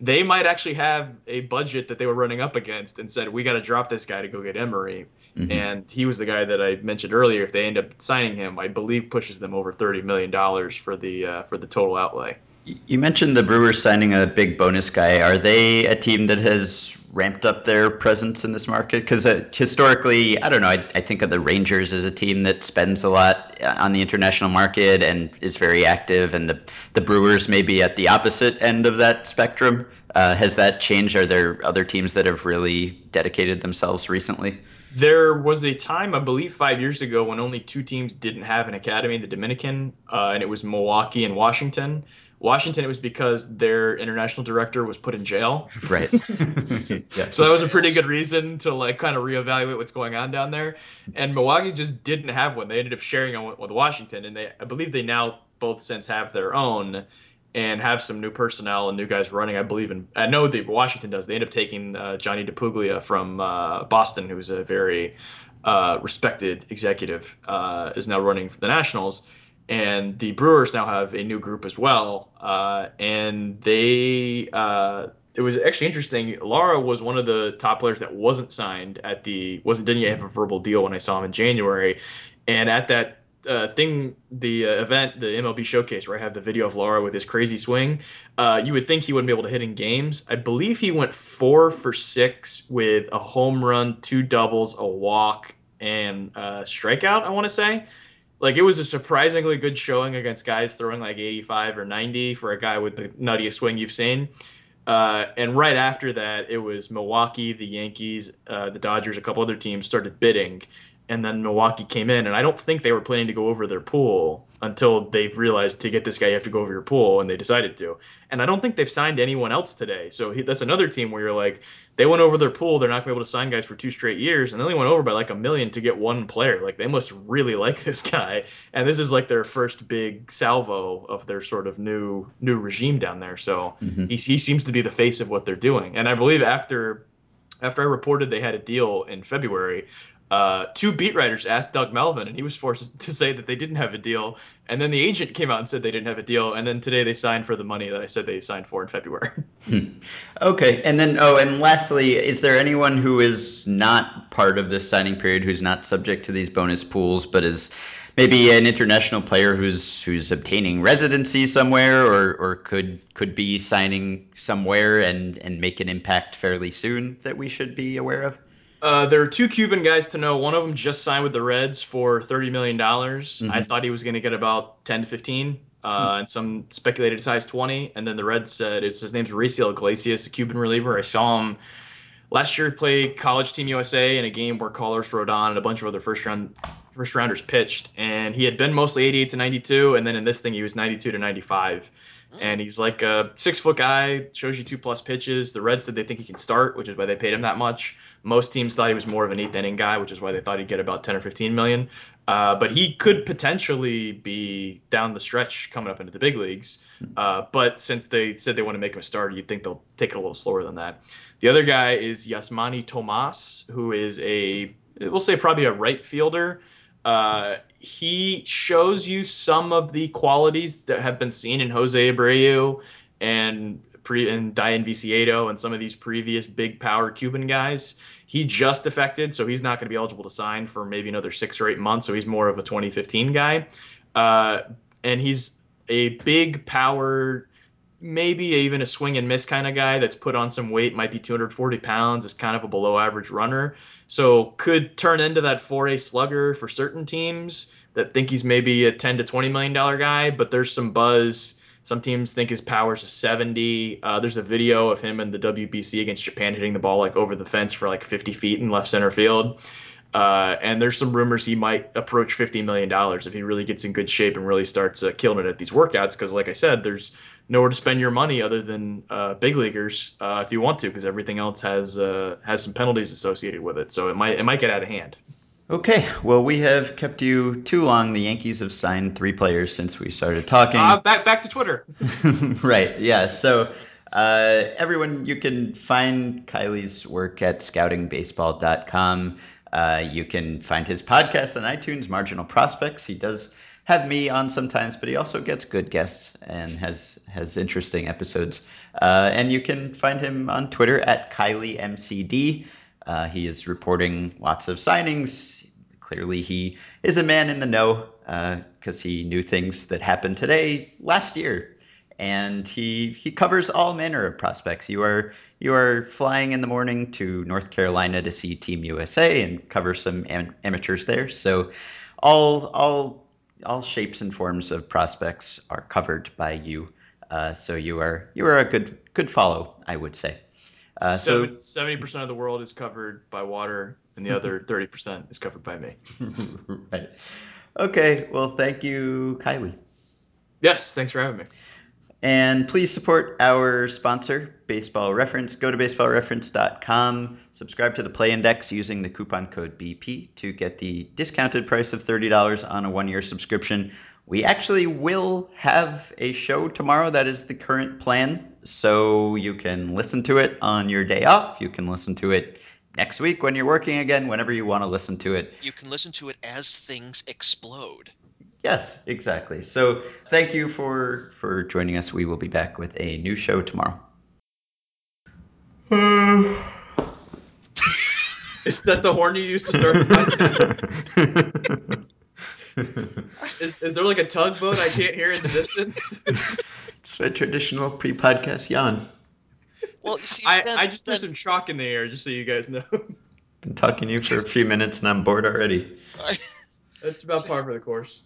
they might actually have a budget that they were running up against and said, we got to drop this guy to go get Emery. Mm-hmm. And he was the guy that I mentioned earlier. If they end up signing him, I believe pushes them over thirty million dollars for the uh, for the total outlay. You mentioned the Brewers signing a big bonus guy. Are they a team that has ramped up their presence in this market? Because uh, historically, I don't know. I, I, think of the Rangers as a team that spends a lot uh, on the international market and is very active, and the the Brewers may be at the opposite end of that spectrum. Uh, has that changed? Are there other teams that have really dedicated themselves recently? There was a time, I believe, five years ago when only two teams didn't have an academy the Dominican, uh, and it was Milwaukee and Washington. Washington, it was because their international director was put in jail. Right. <laughs> yeah. So that was a pretty good reason to like kind of reevaluate what's going on down there. And Milwaukee just didn't have one. They ended up sharing one with Washington, and they, I believe, they now both since have their own and have some new personnel and new guys running. I believe in. I know that Washington does. They end up taking uh, Johnny DiPuglia from uh, Boston, who's a very uh, respected executive, uh, is now running for the Nationals. And the Brewers now have a new group as well, uh, and they. Uh, it was actually interesting. Lara was one of the top players that wasn't signed at the wasn't didn't yet have a verbal deal when I saw him in January, and at that uh, thing, the uh, event, the MLB showcase, where I have the video of Lara with his crazy swing, uh, you would think he wouldn't be able to hit in games. I believe he went four for six with a home run, two doubles, a walk, and a strikeout. I want to say, like it was a surprisingly good showing against guys throwing like 85 or 90 for a guy with the nuttiest swing you've seen. Uh, and right after that, it was Milwaukee, the Yankees, uh, the Dodgers, a couple other teams started bidding and then Milwaukee came in, and I don't think they were planning to go over their pool until they've realized to get this guy you have to go over your pool, and they decided to. And I don't think they've signed anyone else today. So he, that's another team where you're like, they went over their pool, they're not gonna be able to sign guys for two straight years, and they only went over by like a million to get one player. Like they must really <laughs> like this guy, and this is like their first big salvo of their sort of new new regime down there. So mm-hmm. he he seems to be the face of what they're doing, and I believe after after I reported they had a deal in February, uh, two beat writers asked Doug Melvin, and he was forced <laughs> to say that they didn't have a deal. And then the agent came out and said they didn't have a deal. And then today they signed for the money that I said they signed for in February. <laughs> okay. And then, oh, and lastly, is there anyone who is not part of this signing period who's not subject to these bonus pools, but is maybe an international player who's who's obtaining residency somewhere or, or could could be signing somewhere and, and make an impact fairly soon that we should be aware of? Uh, there are two Cuban guys to know. One of them just signed with the Reds for thirty million dollars. Mm-hmm. I thought he was going to get about ten to fifteen, uh, mm-hmm. and some speculated as high as twenty. And then the Reds said it's his name's Raisel Iglesias, a Cuban reliever. I saw him last year play College Team USA in a game where Carlos Rodon and a bunch of other first round first rounders pitched, and he had been mostly eighty eight to ninety two, and then in this thing he was ninety two to ninety five and he's like a six foot guy, shows you two plus pitches. The Reds said they think he can start, which is why they paid him that much. Most teams thought he was more of an eighth inning guy, which is why they thought he'd get about 10 or 15 million. Uh, but he could potentially be down the stretch coming up into the big leagues. Uh, but since they said they want to make him a starter, you'd think they'll take it a little slower than that. The other guy is Yasmani Tomas, who is a, we'll say probably a right fielder. Uh, he shows you some of the qualities that have been seen in Jose Abreu and pre and Dayan Viciedo and some of these previous big power Cuban guys. He just defected, so he's not going to be eligible to sign for maybe another six or eight months. So he's more of a 2015 guy, uh, and he's a big power maybe even a swing and miss kind of guy that's put on some weight, might be 240 pounds, is kind of a below average runner. So could turn into that 4A slugger for certain teams that think he's maybe a 10 to 20 million dollar guy, but there's some buzz. Some teams think his power's a 70. Uh, there's a video of him in the WBC against Japan hitting the ball like over the fence for like 50 feet in left center field. Uh, and there's some rumors he might approach $50 million if he really gets in good shape and really starts uh, killing it at these workouts. Because, like I said, there's nowhere to spend your money other than uh, big leaguers uh, if you want to, because everything else has uh, has some penalties associated with it. So it might it might get out of hand. Okay, well, we have kept you too long. The Yankees have signed three players since we started talking. Uh, back back to Twitter. <laughs> right. Yeah. So. Uh, everyone, you can find Kiley's work at scoutingbaseball.com. Uh, you can find his podcast on iTunes, Marginal Prospects. He does have me on sometimes, but he also gets good guests and has has interesting episodes. Uh, and you can find him on Twitter at KileyMCD. Uh, he is reporting lots of signings. Clearly, he is a man in the know because uh, he knew things that happened today last year and he he covers all manner of prospects. You are you are flying in the morning to North Carolina to see Team USA and cover some am- amateurs there. So all all all shapes and forms of prospects are covered by you. Uh, so you are you are a good good follow, I would say. Uh, so Seventy percent of the world is covered by water, and the other <laughs> thirty percent is covered by me. <laughs> right. Okay. Well, thank you, Kiley. Yes, thanks for having me. And please support our sponsor, Baseball Reference. Go to baseballreference.com, subscribe to the Play Index using the coupon code BP to get the discounted price of $30 on a one year subscription. We actually will have a show tomorrow. That is the current plan. So you can listen to it on your day off. You can listen to it next week when you're working again, whenever you want to listen to it. You can listen to it as things explode. Yes, exactly. So thank you for for joining us. We will be back with a new show tomorrow. Hmm. Is that the horn you used to start the podcast? <laughs> is, is there like a tugboat I can't hear in the distance? <laughs> it's a traditional pre-podcast yawn. Well, you see, I, Ben- I just threw some chalk in the air, just so you guys know. Been talking to you for a few minutes and I'm bored already. That's about par for the course.